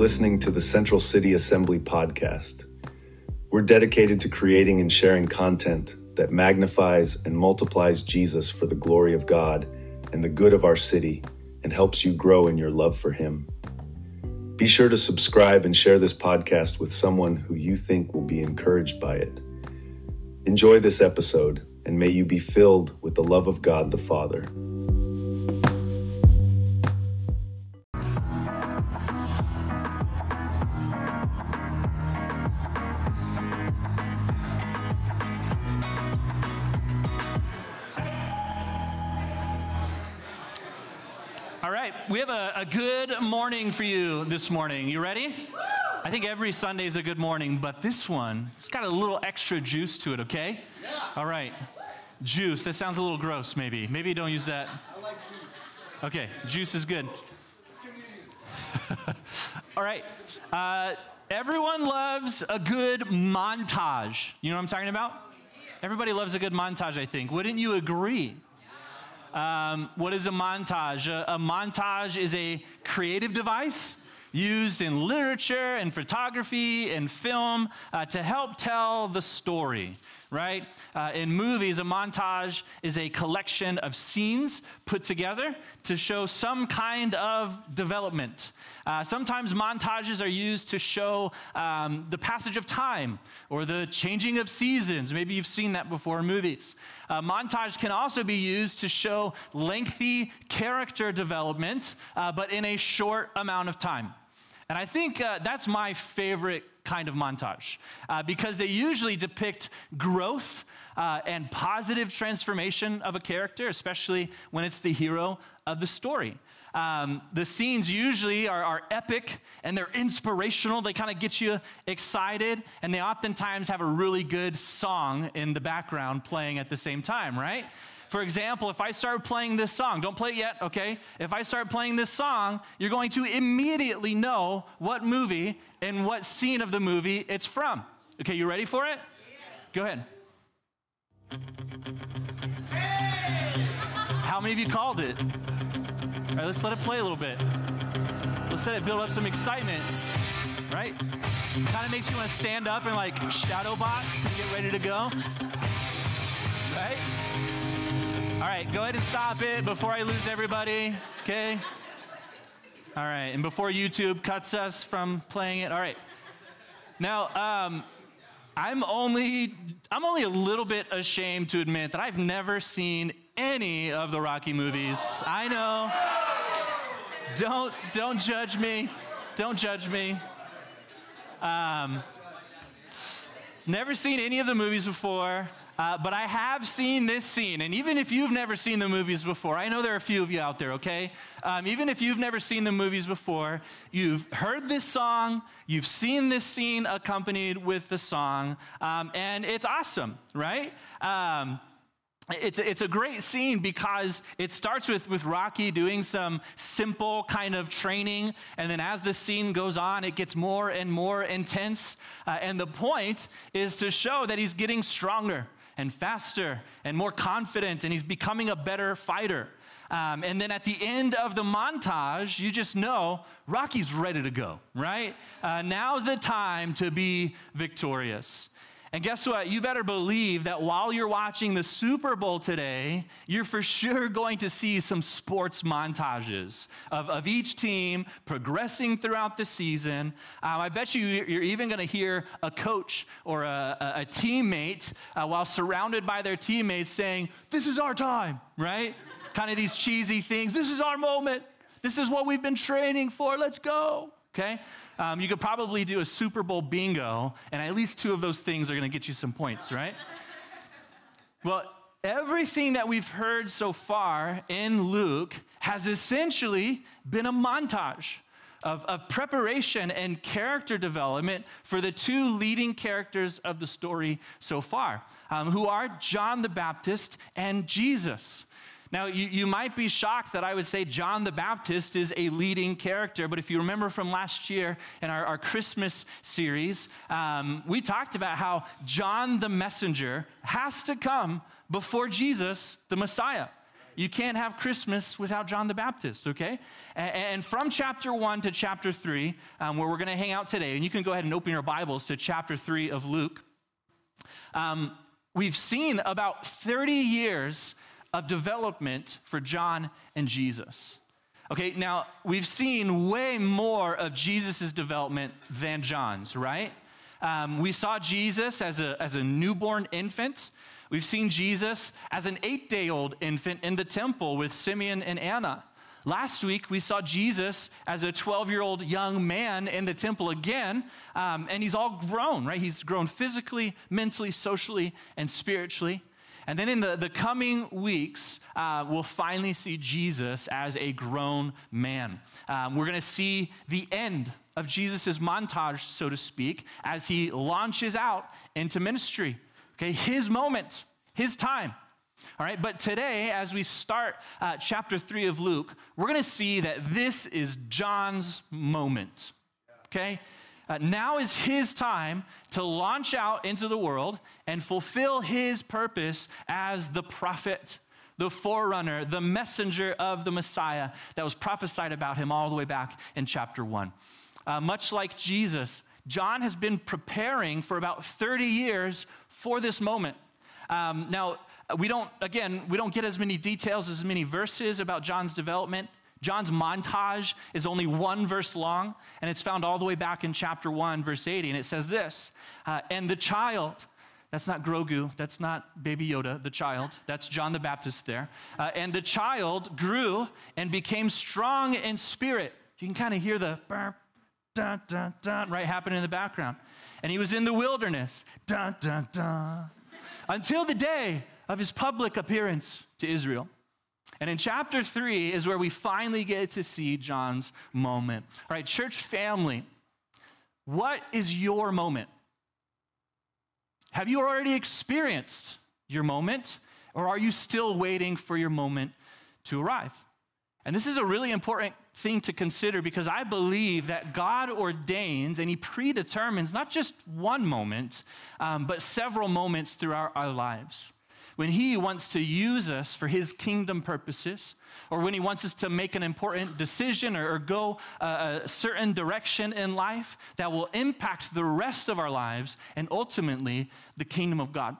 listening to the Central City Assembly podcast. We're dedicated to creating and sharing content that magnifies and multiplies Jesus for the glory of God and the good of our city and helps you grow in your love for Him. Be sure to subscribe and share this podcast with someone who you think will be encouraged by it. Enjoy this episode, and may you be filled with the love of God the Father. Morning for you this morning. You ready? I think every Sunday is a good morning, but this one, it's got a little extra juice to it, okay? Yeah. All right. Juice, that sounds a little gross, maybe. Maybe don't use that. I like juice. Okay, juice is good. All right. Uh, everyone loves a good montage. You know what I'm talking about? Everybody loves a good montage, I think. Wouldn't you agree? Um, what is a montage? A, a montage is a creative device used in literature and photography and film uh, to help tell the story, right? Uh, in movies, a montage is a collection of scenes put together to show some kind of development. Uh, sometimes montages are used to show um, the passage of time or the changing of seasons. Maybe you've seen that before in movies. Uh, montage can also be used to show lengthy character development, uh, but in a short amount of time. And I think uh, that's my favorite kind of montage uh, because they usually depict growth uh, and positive transformation of a character, especially when it's the hero of the story. Um, the scenes usually are, are epic and they're inspirational. They kind of get you excited, and they oftentimes have a really good song in the background playing at the same time, right? For example, if I start playing this song, don't play it yet, okay? If I start playing this song, you're going to immediately know what movie and what scene of the movie it's from. Okay, you ready for it? Go ahead. How many of you called it? All right, let's let it play a little bit. Let's let it build up some excitement, right? Kind of makes you want to stand up and like shadow box and get ready to go, right? All right, go ahead and stop it before I lose everybody, okay? All right, and before YouTube cuts us from playing it. All right. Now, um, I'm only I'm only a little bit ashamed to admit that I've never seen any of the Rocky movies. I know. Don't don't judge me. Don't judge me. Um, never seen any of the movies before. Uh, but I have seen this scene, and even if you've never seen the movies before, I know there are a few of you out there, okay? Um, even if you've never seen the movies before, you've heard this song, you've seen this scene accompanied with the song, um, and it's awesome, right? Um, it's a, it's a great scene because it starts with, with Rocky doing some simple kind of training, and then as the scene goes on, it gets more and more intense. Uh, and the point is to show that he's getting stronger and faster and more confident, and he's becoming a better fighter. Um, and then at the end of the montage, you just know Rocky's ready to go, right? Uh, now's the time to be victorious. And guess what? You better believe that while you're watching the Super Bowl today, you're for sure going to see some sports montages of, of each team progressing throughout the season. Um, I bet you you're even going to hear a coach or a, a, a teammate uh, while surrounded by their teammates saying, This is our time, right? kind of these cheesy things. This is our moment. This is what we've been training for. Let's go. Okay? Um, you could probably do a Super Bowl bingo, and at least two of those things are going to get you some points, right? well, everything that we've heard so far in Luke has essentially been a montage. Of, of, preparation and character development for the two leading characters of the story so far, um, who are John the Baptist and Jesus. Now, you, you might be shocked that I would say John the Baptist is a leading character, but if you remember from last year in our, our Christmas series, um, we talked about how John the messenger has to come before Jesus, the Messiah. You can't have Christmas without John the Baptist, okay? And from chapter 1 to chapter 3, um, where we're going to hang out today, and you can go ahead and open your Bibles to chapter 3 of Luke, um, we've seen about 30 years of development for John and Jesus. Okay, now we've seen way more of Jesus' development than John's, right? Um, we saw Jesus as a, as a newborn infant. We've seen Jesus as an eight day old infant in the temple with Simeon and Anna. Last week, we saw Jesus as a 12 year old young man in the temple again, um, and he's all grown, right? He's grown physically, mentally, socially, and spiritually. And then in the, the coming weeks, uh, we'll finally see Jesus as a grown man. Um, we're going to see the end of Jesus' montage, so to speak, as he launches out into ministry. Okay, his moment, his time. All right, but today, as we start uh, chapter three of Luke, we're going to see that this is John's moment. Okay? Uh, now is his time to launch out into the world and fulfill his purpose as the prophet, the forerunner, the messenger of the Messiah that was prophesied about him all the way back in chapter one. Uh, much like Jesus, John has been preparing for about 30 years for this moment. Um, now, we don't, again, we don't get as many details, as many verses about John's development. John's montage is only one verse long, and it's found all the way back in chapter 1, verse 80. And it says this uh, And the child, that's not Grogu, that's not Baby Yoda, the child, that's John the Baptist there. Uh, and the child grew and became strong in spirit. You can kind of hear the burp, dun, dun, dun, right happening in the background. And he was in the wilderness, dun, dun, dun, until the day of his public appearance to Israel. And in chapter three is where we finally get to see John's moment. All right, church family, what is your moment? Have you already experienced your moment, or are you still waiting for your moment to arrive? And this is a really important thing to consider because I believe that God ordains and He predetermines not just one moment, um, but several moments throughout our lives when He wants to use us for His kingdom purposes, or when He wants us to make an important decision or, or go a, a certain direction in life that will impact the rest of our lives and ultimately the kingdom of God.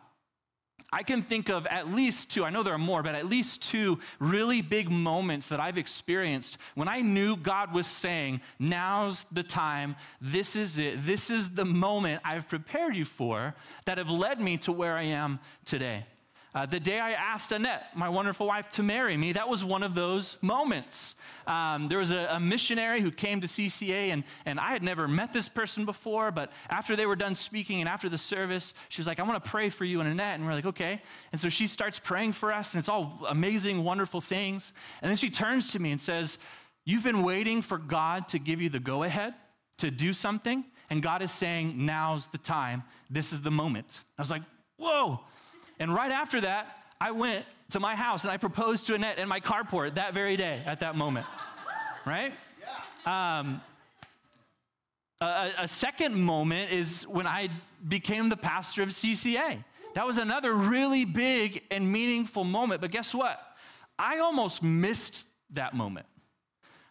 I can think of at least two, I know there are more, but at least two really big moments that I've experienced when I knew God was saying, Now's the time, this is it, this is the moment I've prepared you for that have led me to where I am today. Uh, the day I asked Annette, my wonderful wife, to marry me, that was one of those moments. Um, there was a, a, missionary who came to CCA, and, and I had never met this person before, but after they were done speaking and after the service, she was like, I want to pray for you and Annette. And we're like, okay. And so she starts praying for us, and it's all amazing, wonderful things. And then she turns to me and says, You've been waiting for God to give you the go ahead to do something, and God is saying, Now's the time. This is the moment. I was like, Whoa. And right after that, I went to my house and I proposed to Annette in my carport that very day at that moment. right? Um, a, a, second moment is when I became the pastor of CCA. That was another really big and meaningful moment. But guess what? I almost missed that moment.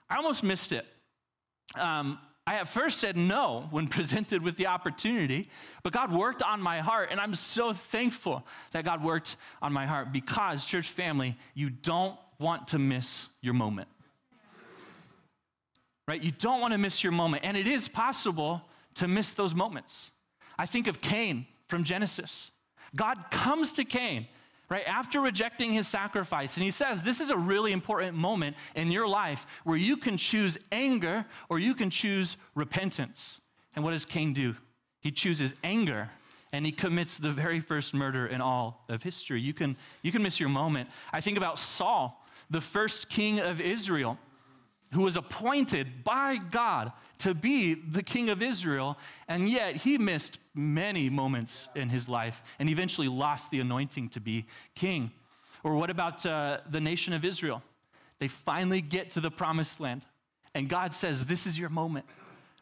I almost missed it. Um, I at first said no when presented with the opportunity, but God worked on my heart, and I'm so thankful that God worked on my heart because, church family, you don't want to miss your moment. Right? You don't want to miss your moment, and it is possible to miss those moments. I think of Cain from Genesis. God comes to Cain right? After rejecting his sacrifice. And he says, This is a really important moment in your life where you can choose anger or you can choose repentance. And what does Cain do? He chooses anger and he commits the very first murder in all of history. You can, you can miss your moment. I think about Saul, the first king of Israel who was appointed by God to be the king of Israel, and yet he missed many moments in his life and eventually lost the anointing to be king. Or what about uh, the nation of Israel? They finally get to the promised land, and God says, This is your moment.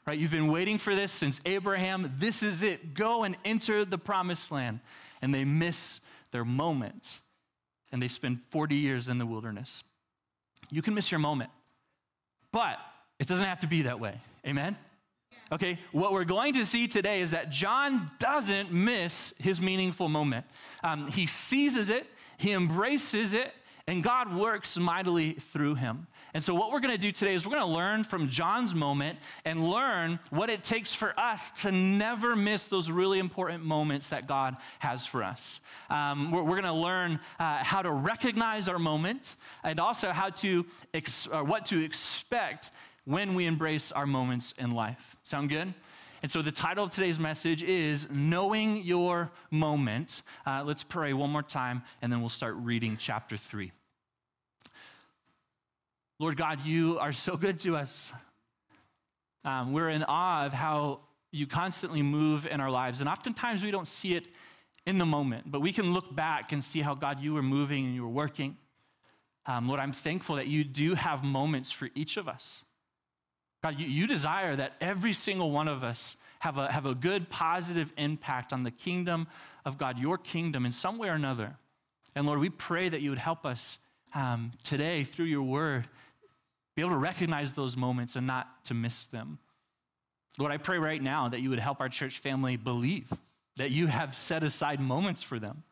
Right? You've been waiting for this since Abraham. This is it. Go and enter the promised land. And they miss their moment. and they spend 40 years in the wilderness. You can miss your moment, but it doesn't have to be that way. Amen? Okay, what we're going to see today is that John doesn't miss his meaningful moment. Um, he seizes it, he embraces it, and God works mightily through him. And so, what we're going to do today is we're going to learn from John's moment and learn what it takes for us to never miss those really important moments that God has for us. Um, we're, we're going to learn uh, how to recognize our moment and also how to ex- what to expect when we embrace our moments in life. Sound good? And so the title of today's message is Knowing Your Moment. Uh, let's pray one more time, and then we'll start reading chapter 3. Lord God, you are so good to us. Um, we're in awe of how you constantly move in our lives. And oftentimes we don't see it in the moment, but we can look back and see how, God, you were moving and you were working. Um, Lord, I'm thankful that you do have moments for each of us. God, you, you desire that every single one of us have a, have a good, positive impact on the kingdom of God, your kingdom, in some way or another. And Lord, we pray that you would help us um, today through your word be able to recognize those moments and not to miss them. Lord, I pray right now that you would help our church family believe that you have set aside moments for them.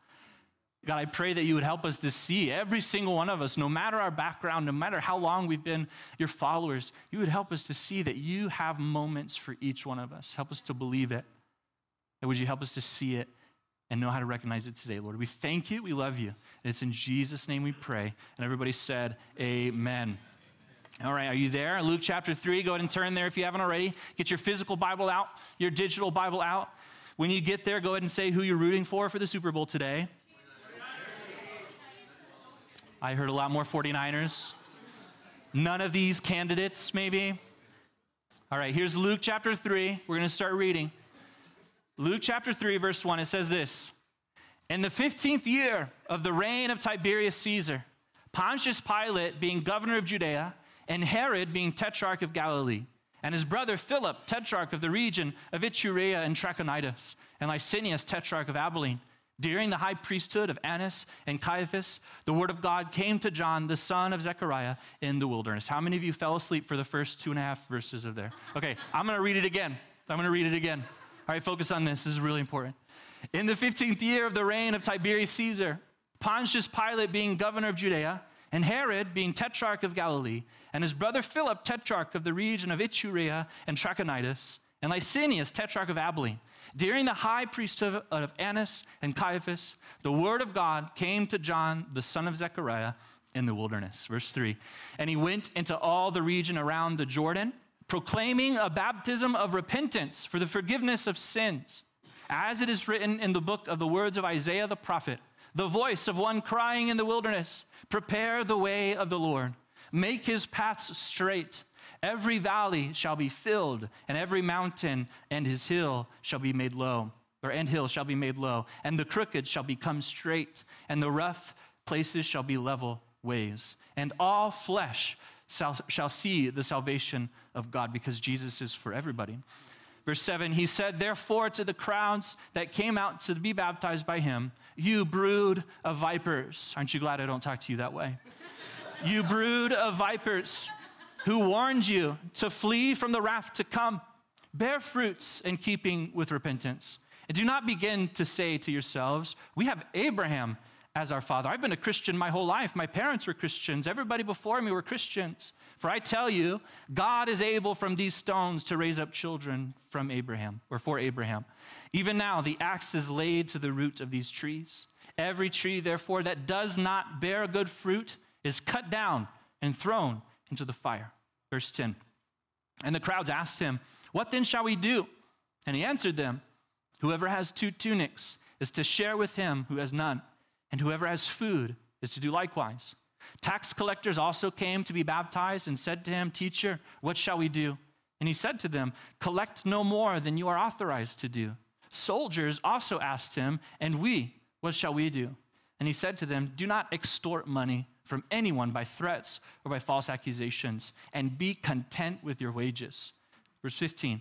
God, I pray that you would help us to see every single one of us, no matter our background, no matter how long we've been your followers, you would help us to see that you have moments for each one of us. Help us to believe it. And would you help us to see it and know how to recognize it today, Lord? We thank you. We love you. And it's in Jesus' name we pray. And everybody said, Amen. All right, are you there? Luke chapter 3, go ahead and turn there if you haven't already. Get your physical Bible out, your digital Bible out. When you get there, go ahead and say who you're rooting for for the Super Bowl today. I heard a lot more 49ers. None of these candidates, maybe. All right, here's Luke chapter 3. We're going to start reading. Luke chapter 3, verse 1, it says this In the 15th year of the reign of Tiberius Caesar, Pontius Pilate being governor of Judea, and Herod being tetrarch of Galilee, and his brother Philip, tetrarch of the region of Iturea and Trachonitis, and Lysanias, tetrarch of Abilene. During the high priesthood of Annas and Caiaphas, the word of God came to John, the son of Zechariah, in the wilderness. How many of you fell asleep for the first two and a half verses of there? Okay, I'm going to read it again. I'm going to read it again. All right, focus on this. This is really important. In the 15th year of the reign of Tiberius Caesar, Pontius Pilate being governor of Judea, and Herod, being tetrarch of Galilee, and his brother Philip, tetrarch of the region of Iturea and Trachonitis, and Lysanias, tetrarch of Abilene. During the high priesthood of Annas and Caiaphas, the word of God came to John, the son of Zechariah, in the wilderness. Verse 3 And he went into all the region around the Jordan, proclaiming a baptism of repentance for the forgiveness of sins, as it is written in the book of the words of Isaiah the prophet the voice of one crying in the wilderness, Prepare the way of the Lord, make his paths straight. Every valley shall be filled, and every mountain and his hill shall be made low, or and hill shall be made low, and the crooked shall become straight, and the rough places shall be level ways. And all flesh shall, shall see the salvation of God, because Jesus is for everybody. Verse 7 He said, Therefore, to the crowds that came out to be baptized by him, You brood of vipers. Aren't you glad I don't talk to you that way? you brood of vipers, who warned you to flee from the wrath to come. Bear fruits in keeping with repentance. And do not begin to say to yourselves, We have Abraham as our father. I've been a Christian my whole life. My parents were Christians. Everybody before me were Christians. For I tell you, God is able from these stones to raise up children from Abraham or for Abraham. Even now, the axe is laid to the root of these trees. Every tree, therefore, that does not bear good fruit is cut down and thrown into the fire. Verse 10. And the crowds asked him, What then shall we do? And he answered them, Whoever has two tunics is to share with him who has none and whoever has food is to do likewise. Tax collectors also came to be baptized and said to him, Teacher, what shall we do? And he said to them, Collect no more than you are authorized to do. Soldiers also asked him, And we, what shall we do? And he said to them, Do not extort money from anyone by threats or by false accusations, and be content with your wages. Verse 15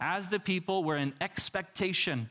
As the people were in expectation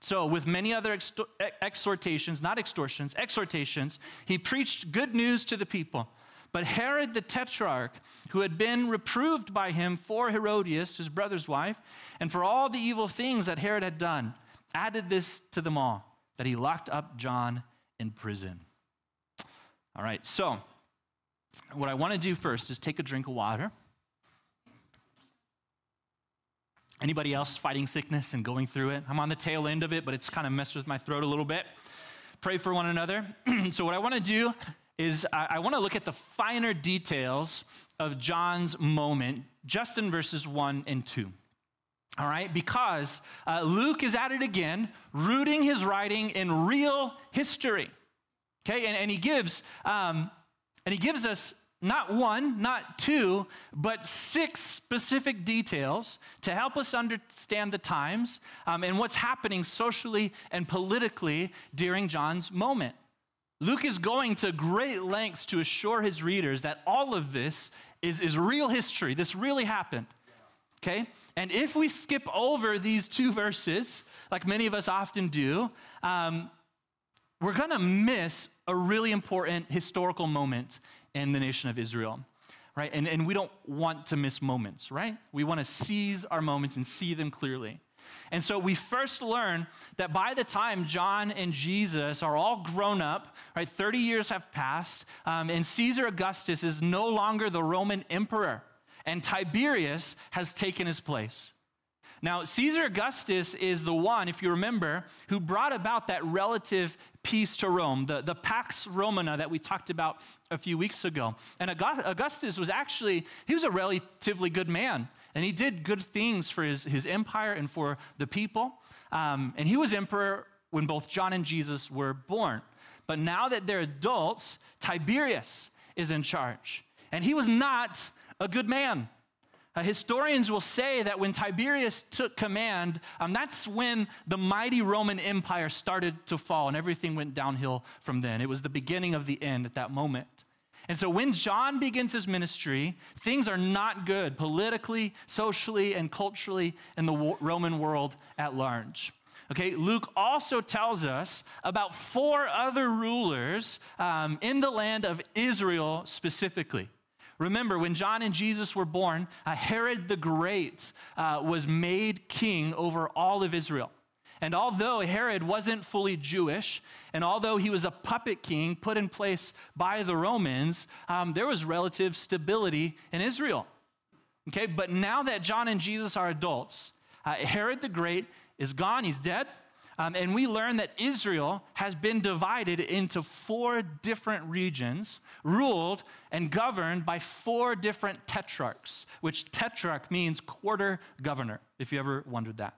So, with many other exhortations, not extortions, exhortations, he preached good news to the people. But Herod the Tetrarch, who had been reproved by him for Herodias, his brother's wife, and for all the evil things that Herod had done, added this to them all that he locked up John in prison. All right, so what I want to do first is take a drink of water. Anybody else fighting sickness and going through it? I'm on the tail end of it, but it's kind of messed with my throat a little bit. Pray for one another. so, what I want to do is I, I want to look at the finer details of John's moment just in verses 1 and 2. All right, because uh, Luke is at it again, rooting his writing in real history. Okay, and, and he gives um, and he gives us not one, not two, but six specific details to help us understand the times um, and what's happening socially and politically during John's moment. Luke is going to great lengths to assure his readers that all of this is, is real history. This really happened. Okay? And if we skip over these two verses, like many of us often do, um, we're going to miss a really important historical moment in the nation of Israel, right? And, and we don't want to miss moments, right? We want to seize our moments and see them clearly. And so we first learn that by the time John and Jesus are all grown up, right, 30 years have passed, um, and Caesar Augustus is no longer the Roman emperor, and Tiberius has taken his place. Now, Caesar Augustus is the one, if you remember, who brought about that relative peace to Rome, the, the Pax Romana that we talked about a few weeks ago. And Augustus was actually, he was a relatively good man, and he did good things for his, his empire and for the people. Um, and he was emperor when both John and Jesus were born. But now that they're adults, Tiberius is in charge. And he was not a good man. Uh, historians will say that when Tiberius took command, um, that's when the mighty Roman Empire started to fall and everything went downhill from then. It was the beginning of the end at that moment. And so when John begins his ministry, things are not good politically, socially, and culturally in the Roman world at large. Okay, Luke also tells us about four other rulers um, in the land of Israel specifically. Remember, when John and Jesus were born, uh, Herod the Great uh, was made king over all of Israel. And although Herod wasn't fully Jewish, and although he was a puppet king put in place by the Romans, um, there was relative stability in Israel. Okay, but now that John and Jesus are adults, uh, Herod the Great is gone, he's dead. Um, and we learn that Israel has been divided into four different regions, ruled and governed by four different tetrarchs, which tetrarch means quarter governor, if you ever wondered that.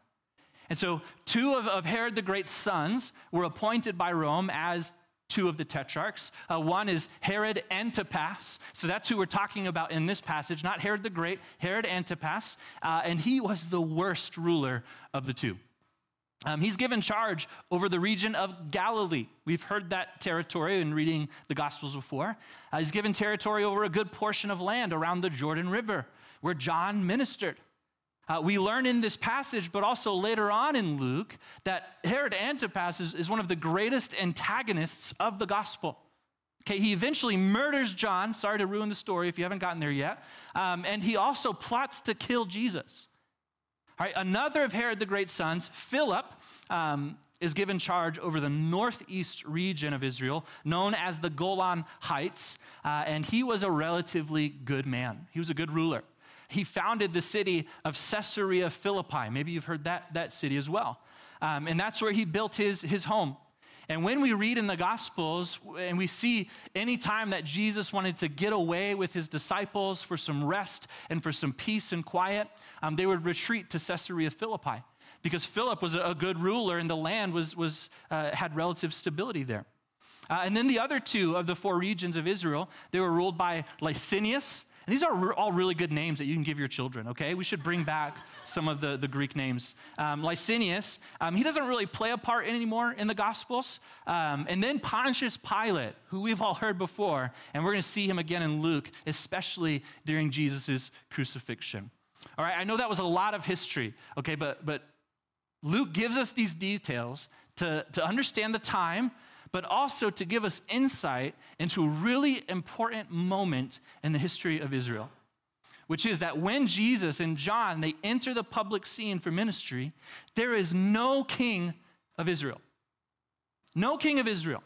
And so, two of, of Herod the Great's sons were appointed by Rome as two of the tetrarchs. Uh, one is Herod Antipas. So that's who we're talking about in this passage, not Herod the Great, Herod Antipas. Uh, and he was the worst ruler of the two. Um, he's given charge over the region of Galilee. We've heard that territory in reading the Gospels before. Uh, he's given territory over a good portion of land around the Jordan River where John ministered. Uh, we learn in this passage, but also later on in Luke, that Herod Antipas is, is one of the greatest antagonists of the gospel. Okay, he eventually murders John. Sorry to ruin the story if you haven't gotten there yet. Um, and he also plots to kill Jesus. All right, another of Herod the Great's sons, Philip, um, is given charge over the northeast region of Israel, known as the Golan Heights, uh, and he was a relatively good man. He was a good ruler. He founded the city of Caesarea Philippi. Maybe you've heard that, that city as well. Um, and that's where he built his, his home. And when we read in the Gospels and we see any time that Jesus wanted to get away with his disciples for some rest and for some peace and quiet, um, they would retreat to Caesarea Philippi. because Philip was a good ruler and the land was, was, uh, had relative stability there. Uh, and then the other two of the four regions of Israel, they were ruled by Lysanias. And these are all really good names that you can give your children, okay? We should bring back some of the, the Greek names. Um, Lysanias, um, he doesn't really play a part anymore in the Gospels. Um, and then Pontius Pilate, who we've all heard before, and we're going to see him again in Luke, especially during Jesus' crucifixion. All right, I know that was a lot of history, okay, but, but Luke gives us these details to, to understand the time, but also to give us insight into a really important moment in the history of Israel, which is that when Jesus and John they enter the public scene for ministry, there is no king of Israel. No king of Israel.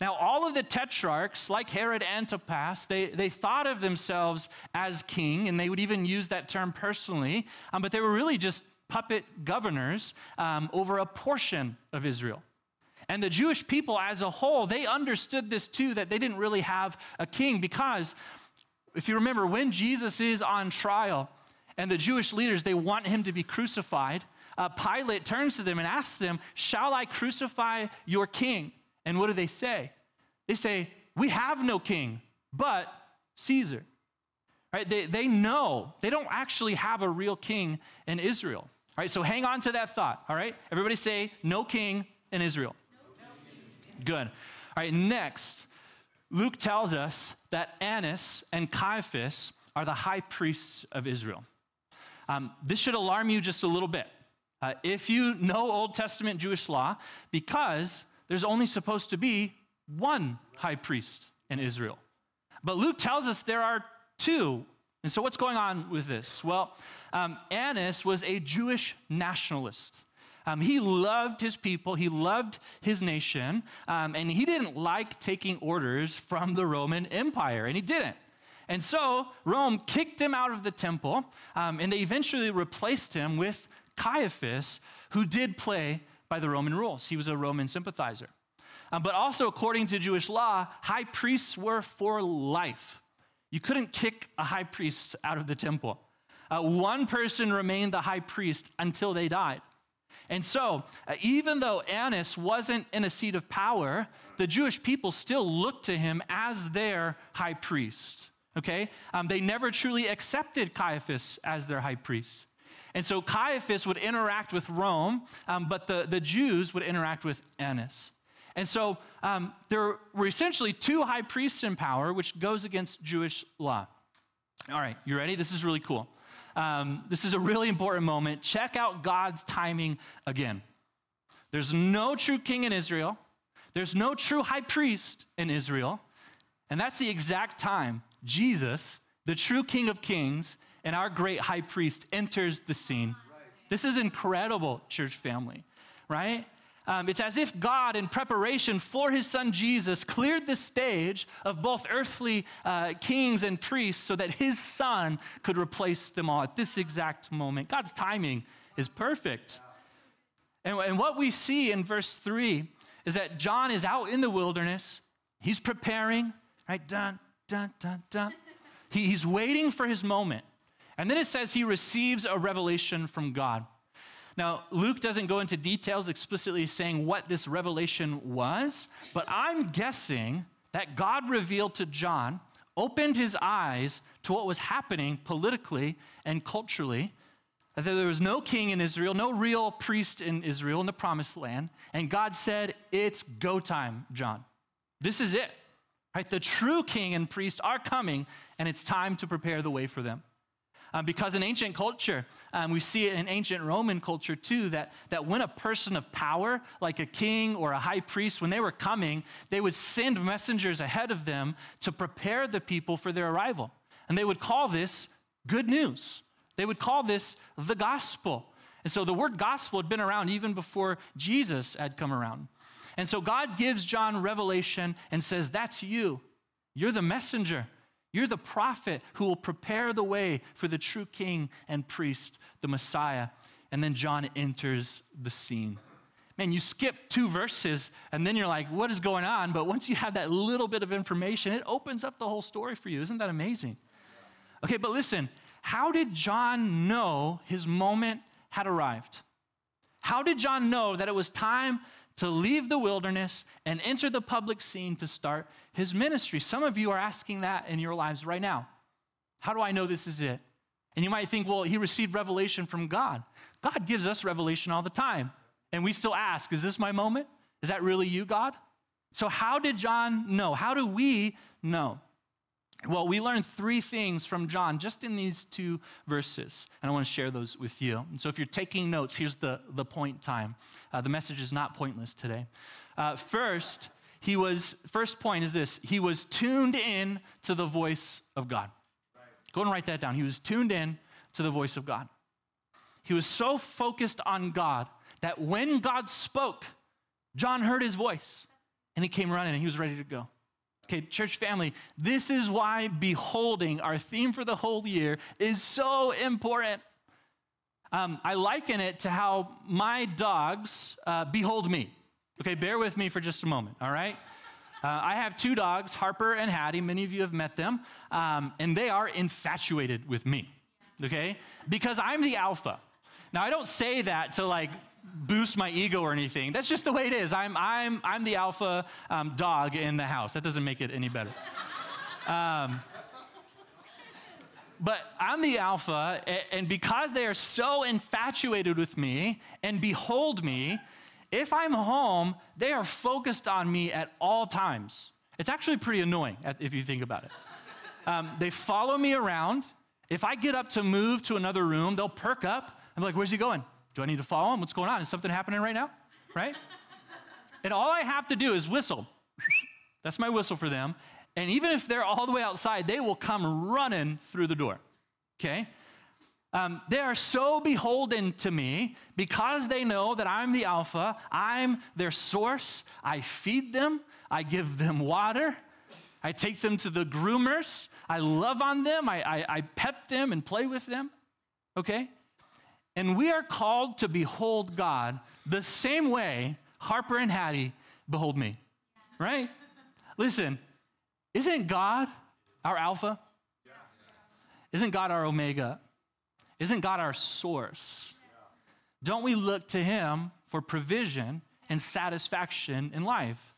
Now, all of the tetrarchs, like Herod Antipas, they, they thought of themselves as king, and they would even use that term personally, um, but they were really just puppet governors um, over a portion of Israel. And the Jewish people as a whole, they understood this too, that they didn't really have a king because if you remember, when Jesus is on trial and the Jewish leaders, they want him to be crucified, uh, Pilate turns to them and asks them, Shall I crucify your king? And what do they say? They say, We have no king but Caesar. Right? They, they know they don't actually have a real king in Israel. All right, so hang on to that thought. All right, everybody say, No king in Israel. Good. All right, next, Luke tells us that Annas and Caiaphas are the high priests of Israel. Um, this should alarm you just a little bit. Uh, if you know Old Testament Jewish law, because there's only supposed to be one high priest in Israel. But Luke tells us there are two. And so, what's going on with this? Well, um, Annas was a Jewish nationalist. Um, he loved his people, he loved his nation, um, and he didn't like taking orders from the Roman Empire, and he didn't. And so Rome kicked him out of the temple, um, and they eventually replaced him with Caiaphas, who did play by the Roman rules. He was a Roman sympathizer. Um, but also, according to Jewish law, high priests were for life. You couldn't kick a high priest out of the temple. Uh, one person remained the high priest until they died. And so, uh, even though Annas wasn't in a seat of power, the Jewish people still looked to him as their high priest. Okay? Um, they never truly accepted Caiaphas as their high priest. And so Caiaphas would interact with Rome, um, but the, the Jews would interact with Annas. And so um, there were essentially two high priests in power, which goes against Jewish law. All right, you ready? This is really cool. Um, this is a really important moment. Check out God's timing again. There's no true king in Israel, there's no true high priest in Israel. And that's the exact time Jesus, the true king of kings, and our great high priest enters the scene. This is incredible, church family, right? Um, it's as if God, in preparation for his son Jesus, cleared the stage of both earthly uh, kings and priests so that his son could replace them all at this exact moment. God's timing is perfect. And, and what we see in verse 3 is that John is out in the wilderness, he's preparing, right? Dun, dun, dun, dun. He, he's waiting for his moment. And then it says he receives a revelation from God. Now, Luke doesn't go into details explicitly saying what this revelation was, but I'm guessing that God revealed to John, opened his eyes to what was happening politically and culturally, that there was no king in Israel, no real priest in Israel in the promised land, and God said, It's go time, John. This is it. Right? The true king and priest are coming, and it's time to prepare the way for them. Um, because in ancient culture, um, we see it in ancient Roman culture too, that, that when a person of power, like a king or a high priest, when they were coming, they would send messengers ahead of them to prepare the people for their arrival. And they would call this good news. They would call this the gospel. And so the word gospel had been around even before Jesus had come around. And so God gives John revelation and says, That's you. You're the messenger. You're the prophet who will prepare the way for the true king and priest, the Messiah. And then John enters the scene. Man, you skip two verses and then you're like, what is going on? But once you have that little bit of information, it opens up the whole story for you. Isn't that amazing? Okay, but listen, how did John know his moment had arrived? How did John know that it was time to leave the wilderness and enter the public scene to start his ministry? Some of you are asking that in your lives right now. How do I know this is it? And you might think, well, he received revelation from God. God gives us revelation all the time. And we still ask, is this my moment? Is that really you, God? So, how did John know? How do we know? Well, we learned three things from John just in these two verses, and I want to share those with you. And so, if you're taking notes, here's the, the point time. Uh, the message is not pointless today. Uh, first, he was, first point is this he was tuned in to the voice of God. Right. Go and write that down. He was tuned in to the voice of God. He was so focused on God that when God spoke, John heard his voice and he came running and he was ready to go. Okay, church family, this is why beholding, our theme for the whole year, is so important. Um, I liken it to how my dogs uh, behold me. Okay, bear with me for just a moment, all right? Uh, I have two dogs, Harper and Hattie. Many of you have met them, um, and they are infatuated with me, okay? Because I'm the alpha. Now, I don't say that to like boost my ego or anything. That's just the way it is. I'm, I'm, I'm the alpha um, dog in the house. That doesn't make it any better. Um, but I'm the alpha, and because they are so infatuated with me and behold me, if I'm home, they are focused on me at all times. It's actually pretty annoying if you think about it. Um, they follow me around. If I get up to move to another room, they'll perk up and be like, Where's he going? Do I need to follow him? What's going on? Is something happening right now? Right? and all I have to do is whistle. That's my whistle for them. And even if they're all the way outside, they will come running through the door. Okay? Um, they are so beholden to me because they know that I'm the Alpha, I'm their source. I feed them, I give them water, I take them to the groomers, I love on them, I, I, I pet them and play with them. Okay? And we are called to behold God the same way Harper and Hattie behold me, right? Listen, isn't God our Alpha? Isn't God our Omega? Isn't God our source? Don't we look to Him for provision and satisfaction in life?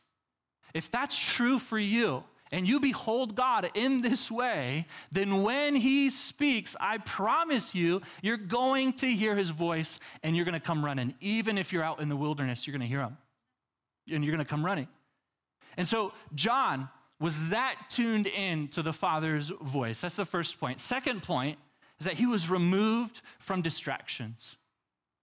If that's true for you, and you behold God in this way, then when He speaks, I promise you, you're going to hear His voice and you're going to come running. Even if you're out in the wilderness, you're going to hear Him and you're going to come running. And so, John was that tuned in to the Father's voice. That's the first point. Second point is that he was removed from distractions.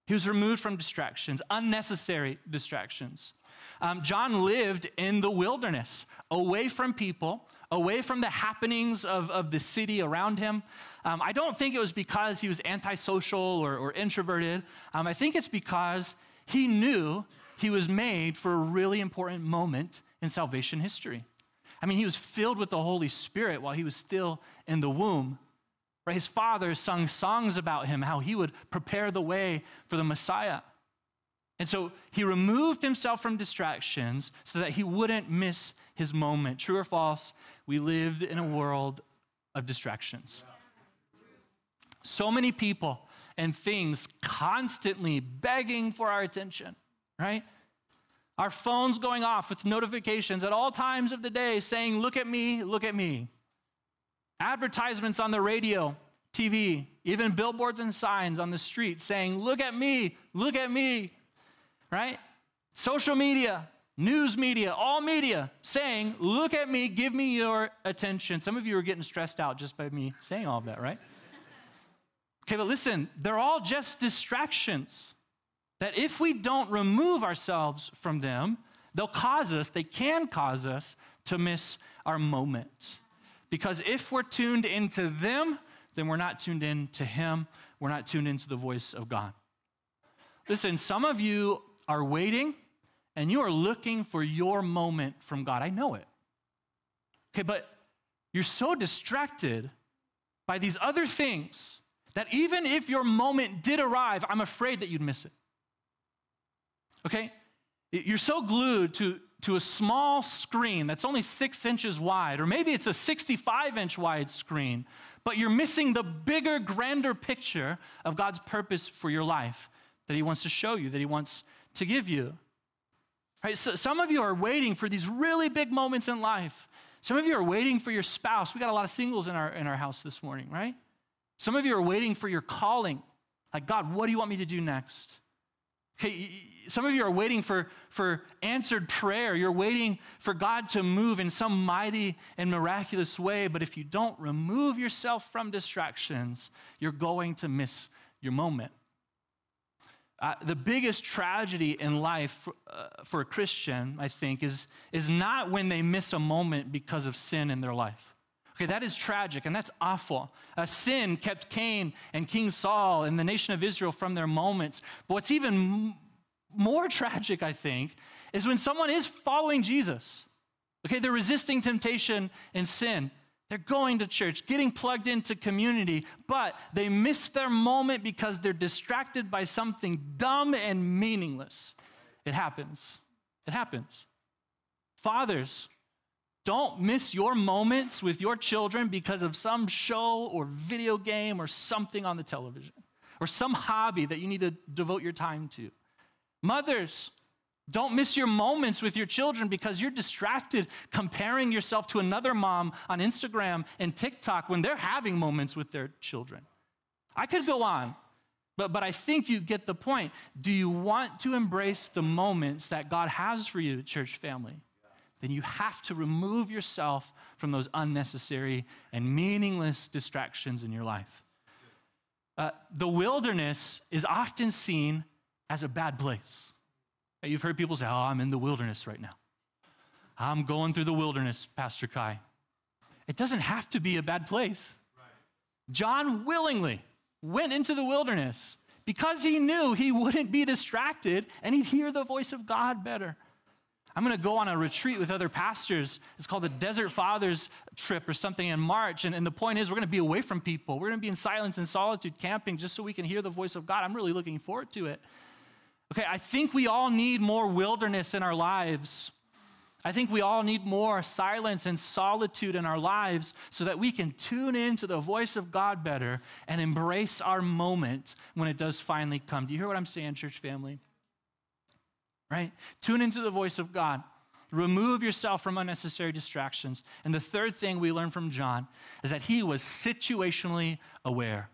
He was removed from distractions, unnecessary distractions. Um, John lived in the wilderness, away from people, away from the happenings of, of the city around him. Um, I don't think it was because he was antisocial or, or introverted. Um, I think it's because he knew he was made for a really important moment in salvation history. I mean, he was filled with the Holy Spirit while he was still in the womb. Right? His father sung songs about him, how he would prepare the way for the Messiah. And so he removed himself from distractions so that he wouldn't miss his moment. True or false? We lived in a world of distractions. So many people and things constantly begging for our attention, right? Our phones going off with notifications at all times of the day saying, Look at me, look at me. Advertisements on the radio, TV, even billboards and signs on the street saying, Look at me, look at me, right? Social media, news media, all media saying, Look at me, give me your attention. Some of you are getting stressed out just by me saying all of that, right? Okay, but listen, they're all just distractions that if we don't remove ourselves from them, they'll cause us, they can cause us to miss our moment. Because if we're tuned into them, then we're not tuned in to Him. We're not tuned into the voice of God. Listen, some of you are waiting and you are looking for your moment from God. I know it. Okay, but you're so distracted by these other things that even if your moment did arrive, I'm afraid that you'd miss it. Okay? You're so glued to to a small screen that's only six inches wide, or maybe it's a 65 inch wide screen, but you're missing the bigger, grander picture of God's purpose for your life. that He wants to show you, that He wants to give you. Right? So some of you are waiting for these really big moments in life. Some of you are waiting for your spouse. We got a lot of singles in our, in our house this morning, right? Some of you are waiting for your calling. Like, God, what do you want me to do next? Okay, some of you are waiting for, for answered prayer. You're waiting for God to move in some mighty and miraculous way. But if you don't remove yourself from distractions, you're going to miss your moment. Uh, the biggest tragedy in life uh, for a Christian, I think, is, is not when they miss a moment because of sin in their life. Okay, that is tragic and that's awful. A sin kept Cain and King Saul and the nation of Israel from their moments. But what's even m- more tragic, I think, is when someone is following Jesus. Okay, they're resisting temptation and sin. They're going to church, getting plugged into community, but they miss their moment because they're distracted by something dumb and meaningless. It happens. It happens. Fathers, don't miss your moments with your children because of some show or video game or something on the television or some hobby that you need to devote your time to. Mothers, don't miss your moments with your children because you're distracted comparing yourself to another mom on Instagram and TikTok when they're having moments with their children. I could go on, but, but I think you get the point. Do you want to embrace the moments that God has for you, church family? Then you have to remove yourself from those unnecessary and meaningless distractions in your life. Uh, the wilderness is often seen as a bad place. You've heard people say, Oh, I'm in the wilderness right now. I'm going through the wilderness, Pastor Kai. It doesn't have to be a bad place. John willingly went into the wilderness because he knew he wouldn't be distracted and he'd hear the voice of God better. I'm going to go on a retreat with other pastors. It's called the Desert Fathers trip or something in March. And, and the point is, we're going to be away from people. We're going to be in silence and solitude camping just so we can hear the voice of God. I'm really looking forward to it. Okay, I think we all need more wilderness in our lives. I think we all need more silence and solitude in our lives so that we can tune in to the voice of God better and embrace our moment when it does finally come. Do you hear what I'm saying, church family? Right? Tune into the voice of God. Remove yourself from unnecessary distractions. And the third thing we learn from John is that he was situationally aware.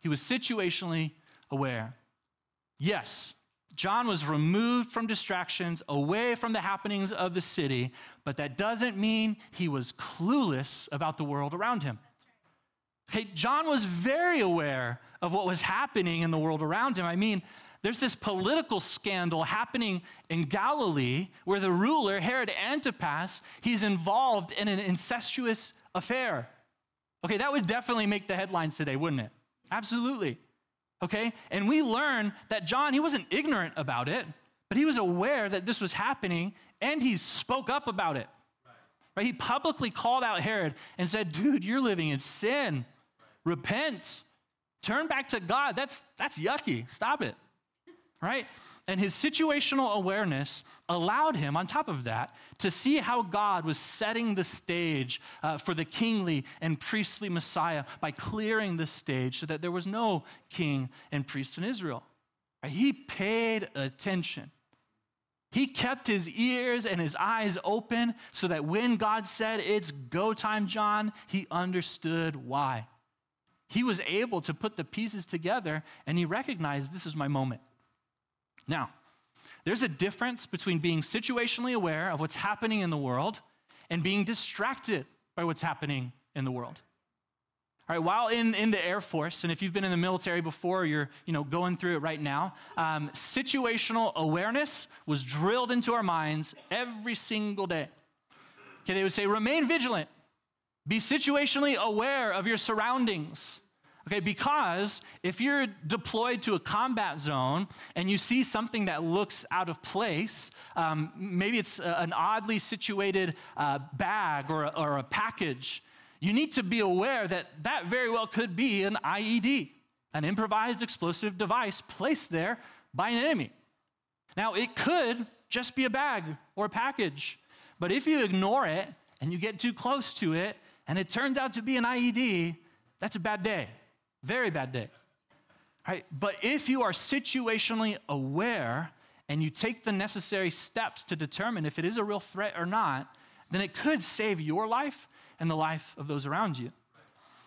He was situationally aware. Yes, John was removed from distractions, away from the happenings of the city, but that doesn't mean he was clueless about the world around him. Okay, John was very aware of what was happening in the world around him. I mean, there's this political scandal happening in Galilee where the ruler, Herod Antipas, he's involved in an incestuous affair. Okay, that would definitely make the headlines today, wouldn't it? Absolutely okay? And we learn that John, he wasn't ignorant about it, but he was aware that this was happening and he spoke up about it. Right? He publicly called out Herod and said, dude, you're living in sin. Repent. Turn back to God. That's, that's yucky. Stop it. Right? And his situational awareness allowed him, on top of that, to see how God was setting the stage uh, for the kingly and priestly Messiah by clearing the stage so that there was no king and priest in Israel. He paid attention. He kept his ears and his eyes open so that when God said, It's go time, John, he understood why. He was able to put the pieces together and he recognized this is my moment. Now, there's a difference between being situationally aware of what's happening in the world and being distracted by what's happening in the world. All right, while in, in the Air Force, and if you've been in the military before, you're you know, going through it right now, um, situational awareness was drilled into our minds every single day. Okay, they would say, remain vigilant, be situationally aware of your surroundings. Okay, because if you're deployed to a combat zone and you see something that looks out of place, um, maybe it's a, an oddly situated uh, bag or a, or a package, you need to be aware that that very well could be an IED, an improvised explosive device placed there by an enemy. Now, it could just be a bag or a package, but if you ignore it and you get too close to it and it turns out to be an IED, that's a bad day. Very bad day. Right? But if you are situationally aware and you take the necessary steps to determine if it is a real threat or not, then it could save your life and the life of those around you.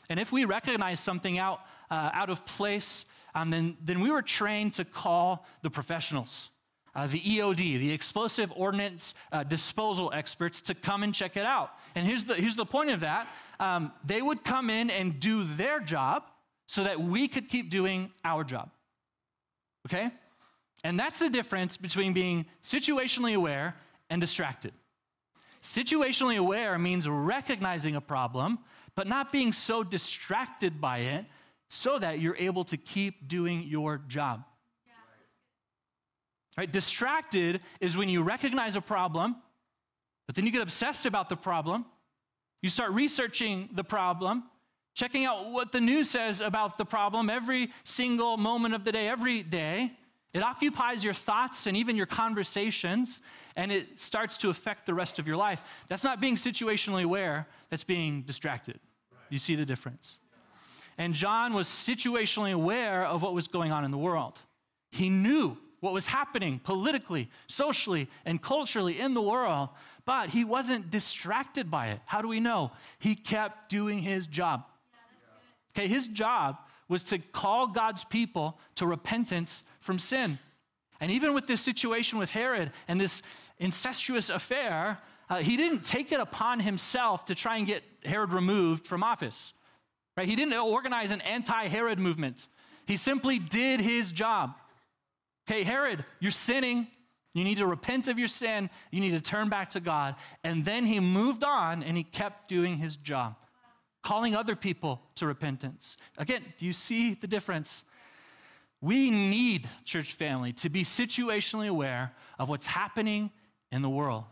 And if we recognize something out, uh, out of place, um, then, then we were trained to call the professionals, uh, the EOD, the explosive ordnance uh, disposal experts, to come and check it out. And here's the, here's the point of that um, they would come in and do their job so that we could keep doing our job. Okay? And that's the difference between being situationally aware and distracted. Situationally aware means recognizing a problem, but not being so distracted by it so that you're able to keep doing your job. Right? Distracted is when you recognize a problem, but then you get obsessed about the problem. You start researching the problem, checking out what the news says about the problem every single moment of the day, every day. It occupies your thoughts and even your conversations, and it starts to affect the rest of your life. That's not being situationally aware, that's being distracted. You see the difference? And John was situationally aware of what was going on in the world. He knew what was happening politically, socially, and culturally in the world, but he wasn't distracted by it. How do we know? He kept doing his job. Okay, his job was to call God's people to repentance from sin. And even with this situation with Herod and this incestuous affair, uh, he didn't take it upon himself to try and get Herod removed from office. Right? He didn't organize an anti-Herod movement. He simply did his job. Hey, Herod, you're sinning. You need to repent of your sin. You need to turn back to God. And then he moved on and he kept doing his job, calling other people to repentance. Again, do you see the difference? We need, church family, to be situationally aware of what's happening in the world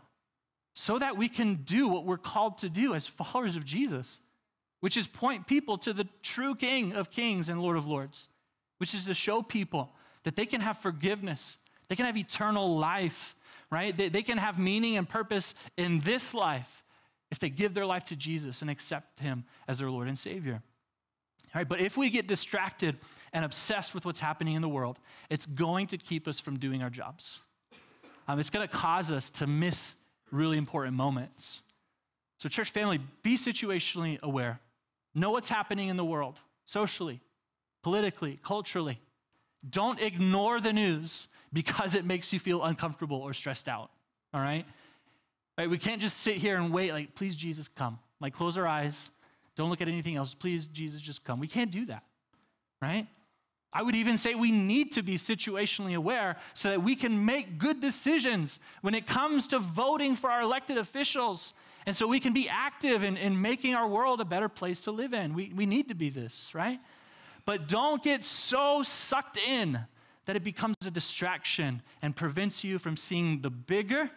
so that we can do what we're called to do as followers of Jesus, which is point people to the true King of Kings and Lord of Lords, which is to show people that they can have forgiveness, they can have eternal life, right? They, they can have meaning and purpose in this life if they give their life to Jesus and accept Him as their Lord and Savior. Right, but if we get distracted and obsessed with what's happening in the world, it's going to keep us from doing our jobs. Um, it's going to cause us to miss really important moments. So, church family, be situationally aware. Know what's happening in the world, socially, politically, culturally. Don't ignore the news because it makes you feel uncomfortable or stressed out. All right? Right? We can't just sit here and wait, like, please, Jesus, come. Like, close our eyes don't look at anything else. Please, Jesus, just come. We can't do that, right? I would even say we need to be situationally aware so that we can make good decisions when it comes to voting for our elected officials. And so we can be active in, in making our world a better place to live in. We, we need to be this, right? But don't get so sucked in that it becomes a distraction and prevents you from seeing the bigger,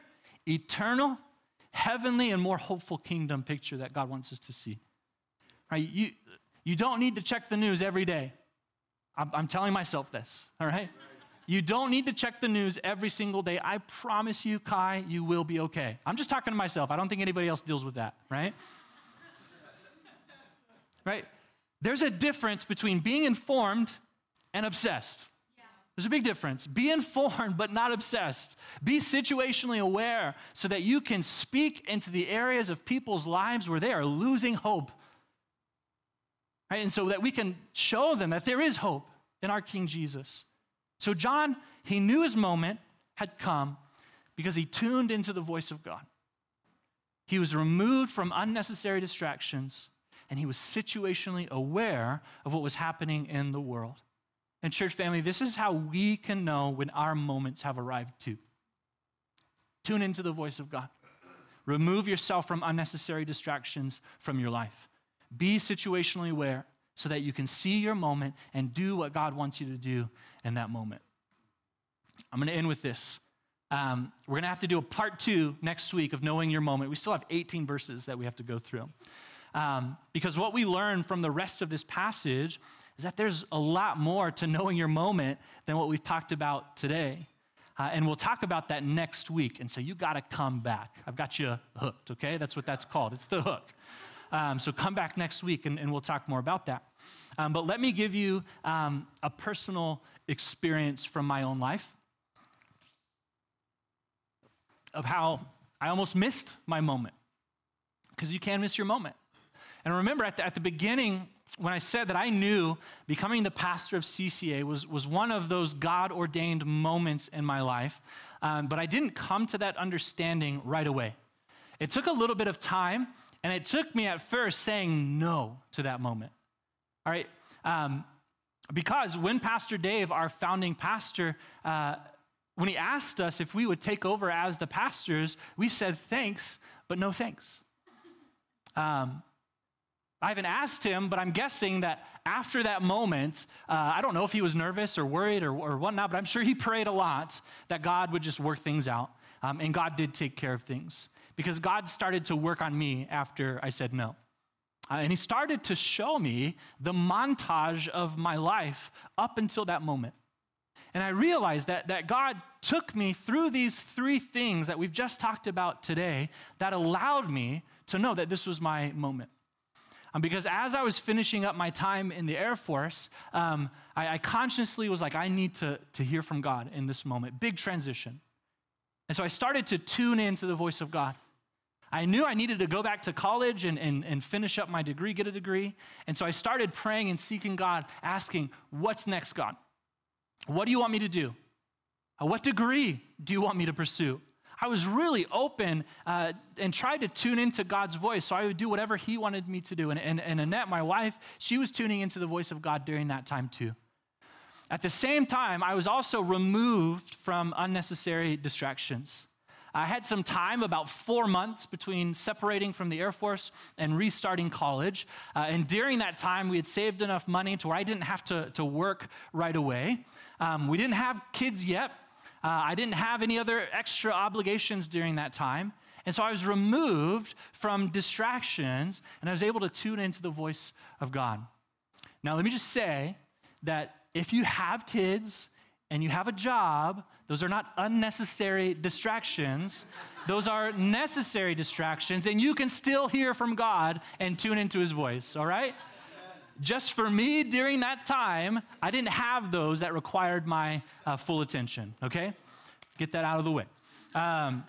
eternal, heavenly, and more hopeful kingdom picture that God wants us to see. Right? You, you don't need to check the news every day. I'm, I'm telling myself this, all right? You don't need to check the news every single day. I promise you, Kai, you will be okay. I'm just talking to myself. I don't think anybody else deals with that, right? right? There's a difference between being informed and obsessed. There's a big difference. Be informed, but not obsessed. Be situationally aware so that you can speak into the areas of people's lives where they are losing hope Right? And so that we can show them that there is hope in our King Jesus. So, John, he knew his moment had come because he tuned into the voice of God. He was removed from unnecessary distractions and he was situationally aware of what was happening in the world. And, church family, this is how we can know when our moments have arrived too. Tune into the voice of God. Remove yourself from unnecessary distractions from your life. Be situationally aware so that you can see your moment and do what God wants you to do in that moment. I'm going to end with this. Um, we're going to have to do a part two next week of knowing your moment. We still have 18 verses that we have to go through. Um, because what we learn from the rest of this passage is that there's a lot more to knowing your moment than what we've talked about today. Uh, and we'll talk about that next week. And so you got to come back. I've got you hooked, okay? That's what that's called. It's the hook. Um, so come back next week and, and we'll talk more about that. Um, but let me give you um, a personal experience from my own life of how I almost missed my moment. Because you can miss your moment. And remember, at the, at the beginning, when I said that I knew becoming the pastor of CCA was, was one of those God ordained moments in my life, um, but I didn't come to that understanding right away. It took a little bit of time, and it took me at first saying no to that moment. All right? Um, because when Pastor Dave, our founding pastor, uh, when he asked us if we would take over as the pastors, we said thanks, but no thanks. Um, I haven't asked him, but I'm guessing that after that moment, uh, I don't know if he was nervous or worried or, or whatnot, but I'm sure he prayed a lot that God would just work things out. Um, and God did take care of things because God started to work on me after I said no. Uh, and he started to show me the montage of my life up until that moment. And I realized that, that God took me through these three things that we've just talked about today that allowed me to know that this was my moment. Um, because as I was finishing up my time in the Air Force, um, I, I, consciously was like, I need to, to hear from God in this moment. Big transition. And so I started to tune into the voice of God. I knew I needed to go back to college and, and, and finish up my degree, get a degree. And so I started praying and seeking God, asking, What's next, God? What do you want me to do? Uh, what degree do you want me to pursue? I was really open uh, and tried to tune into God's voice. So I would do whatever He wanted me to do. And, and, and Annette, my wife, she was tuning into the voice of God during that time too. At the same time, I was also removed from unnecessary distractions. I had some time, about four months, between separating from the Air Force and restarting college. Uh, and during that time, we had saved enough money to where I didn't have to, to work right away. Um, we didn't have kids yet, uh, I didn't have any other extra obligations during that time. And so I was removed from distractions and I was able to tune into the voice of God. Now, let me just say that if you have kids and you have a job, those are not unnecessary distractions. Those are necessary distractions, and you can still hear from God and tune into his voice, all right? Just for me during that time, I didn't have those that required my uh, full attention, okay? Get that out of the way. Um,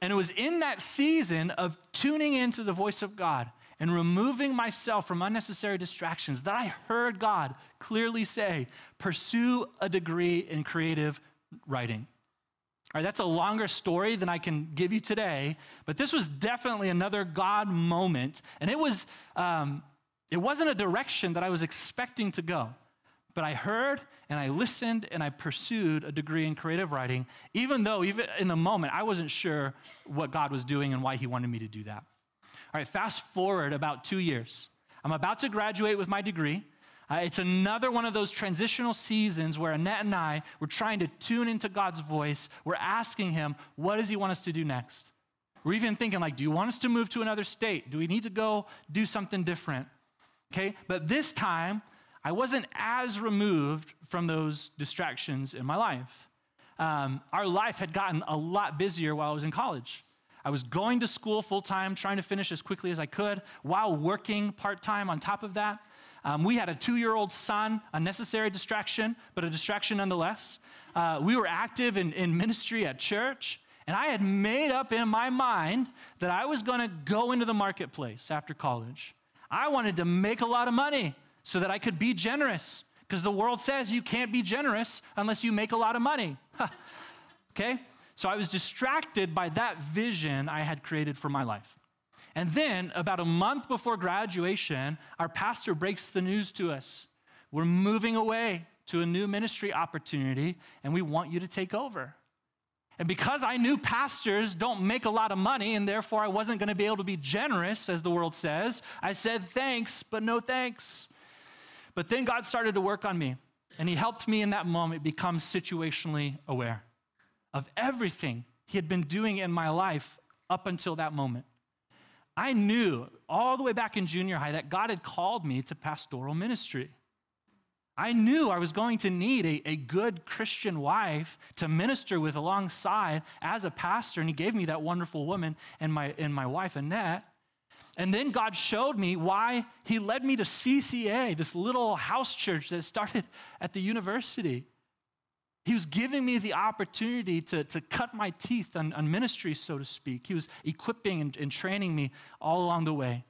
and it was in that season of tuning into the voice of God and removing myself from unnecessary distractions that I heard God clearly say, pursue a degree in creative writing. All right, that's a longer story than I can give you today, but this was definitely another God moment. And it was, um, it wasn't a direction that I was expecting to go, but I heard and I listened and I pursued a degree in creative writing, even though, even in the moment, I wasn't sure what God was doing and why He wanted me to do that. All right, fast forward about two years. I'm about to graduate with my degree. Uh, it's another one of those transitional seasons where Annette and I were trying to tune into God's voice. We're asking Him, what does He want us to do next? We're even thinking, like, do you want us to move to another state? Do we need to go do something different? Okay, but this time I wasn't as removed from those distractions in my life. Um, our life had gotten a lot busier while I was in college. I was going to school full time, trying to finish as quickly as I could, while working part time on top of that. Um, we had a two year old son, a necessary distraction, but a distraction nonetheless. Uh, we were active in, in ministry at church, and I had made up in my mind that I was going to go into the marketplace after college. I wanted to make a lot of money so that I could be generous because the world says you can't be generous unless you make a lot of money. okay? So I was distracted by that vision I had created for my life. And then, about a month before graduation, our pastor breaks the news to us. We're moving away to a new ministry opportunity, and we want you to take over. And because I knew pastors don't make a lot of money, and therefore I wasn't going to be able to be generous, as the world says, I said thanks, but no thanks. But then God started to work on me, and He helped me in that moment become situationally aware of everything He had been doing in my life up until that moment. I knew all the way back in junior high that God had called me to pastoral ministry. I knew I was going to need a, a good Christian wife to minister with alongside as a pastor, and he gave me that wonderful woman and my, and my wife, Annette. And then God showed me why He led me to CCA, this little house church that started at the university. He was giving me the opportunity to, to cut my teeth on, on ministry, so to speak. He was equipping and, and training me all along the way.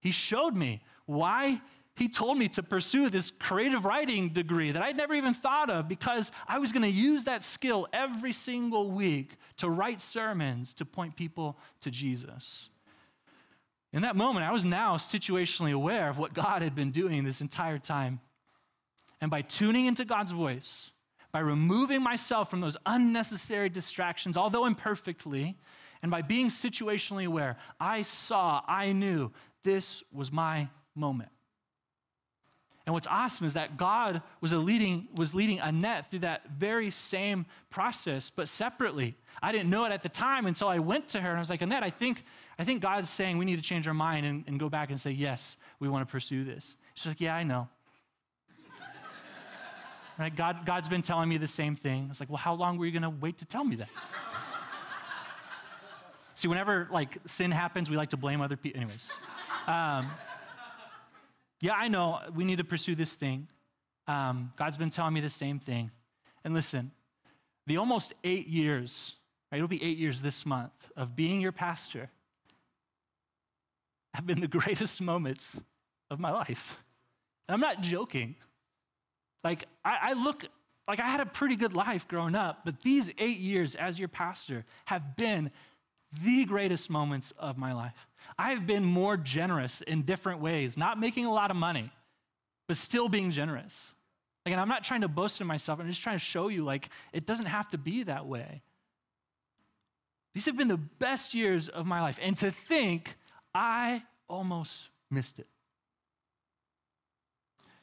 He showed me why he told me to pursue this creative writing degree that I'd never even thought of because I was going to use that skill every single week to write sermons to point people to Jesus. In that moment, I was now situationally aware of what God had been doing this entire time. And by tuning into God's voice, by removing myself from those unnecessary distractions, although imperfectly, and by being situationally aware, I saw, I knew this was my moment. And what's awesome is that God was, leading, was leading Annette through that very same process, but separately. I didn't know it at the time until I went to her and I was like, Annette, I think, I think God's saying we need to change our mind and, and go back and say, yes, we want to pursue this. She's like, yeah, I know. right? God, God's been telling me the same thing. I was like, well, how long were you going to wait to tell me that? See, whenever like sin happens, we like to blame other people. Anyways. Um, yeah, I know we need to pursue this thing. Um, God's been telling me the same thing. And listen, the almost eight years, right, it'll be eight years this month of being your pastor have been the greatest moments of my life. I'm not joking. Like, I, I look, like, I had a pretty good life growing up, but these eight years as your pastor have been the greatest moments of my life. I've been more generous in different ways, not making a lot of money, but still being generous. Again, I'm not trying to boast in myself. I'm just trying to show you, like, it doesn't have to be that way. These have been the best years of my life. And to think, I almost missed it.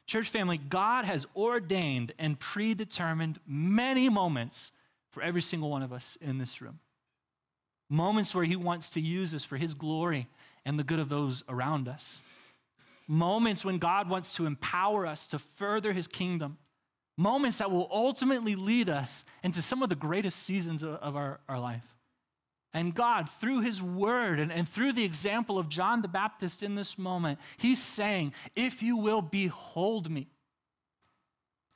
Church family, God has ordained and predetermined many moments for every single one of us in this room moments where He wants to use us for His glory and the good of those around us. Moments when God wants to empower us to further His kingdom. Moments that will ultimately lead us into some of the greatest seasons of our, our life. And God, through His Word and, and through the example of John the Baptist in this moment, He's saying, If you will behold me,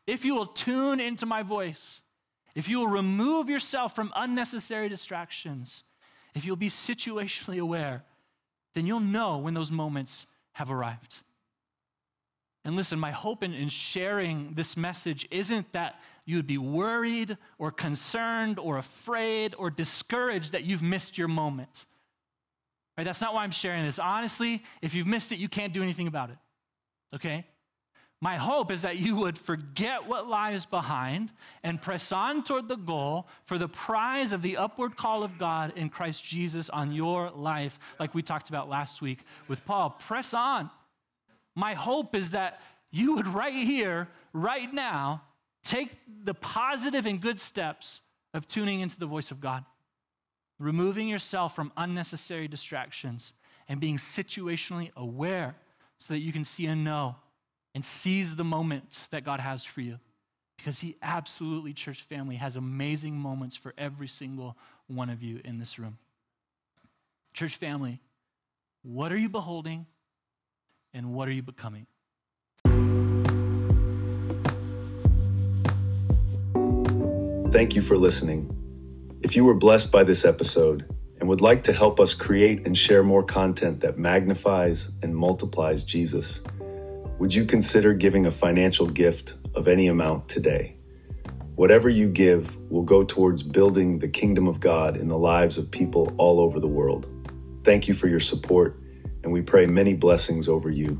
if you will tune into my voice, if you will remove yourself from unnecessary distractions, if you'll be situationally aware, then you'll know when those moments have arrived. And listen, my hope in, in, sharing this message isn't that you would be worried or concerned or afraid or discouraged that you've missed your moment. Right? That's not why I'm sharing this. Honestly, if you've missed it, you can't do anything about it. Okay? My hope is that you would forget what lies behind and press on toward the goal for the prize of the upward call of God in Christ Jesus on your life, like we talked about last week with Paul. Press on. My hope is that you would, right here, right now, take the positive and good steps of tuning into the voice of God, removing yourself from unnecessary distractions, and being situationally aware so that you can see and know and seize the moments that God has for you. Because He absolutely, church family, has amazing moments for every single one of you in this room. Church family, what are you beholding and what are you becoming? Thank you for listening. If you were blessed by this episode and would like to help us create and share more content that magnifies and multiplies Jesus, would you consider giving a financial gift of any amount today? Whatever you give will go towards building the kingdom of God in the lives of people all over the world. Thank you for your support, and we pray many blessings over you.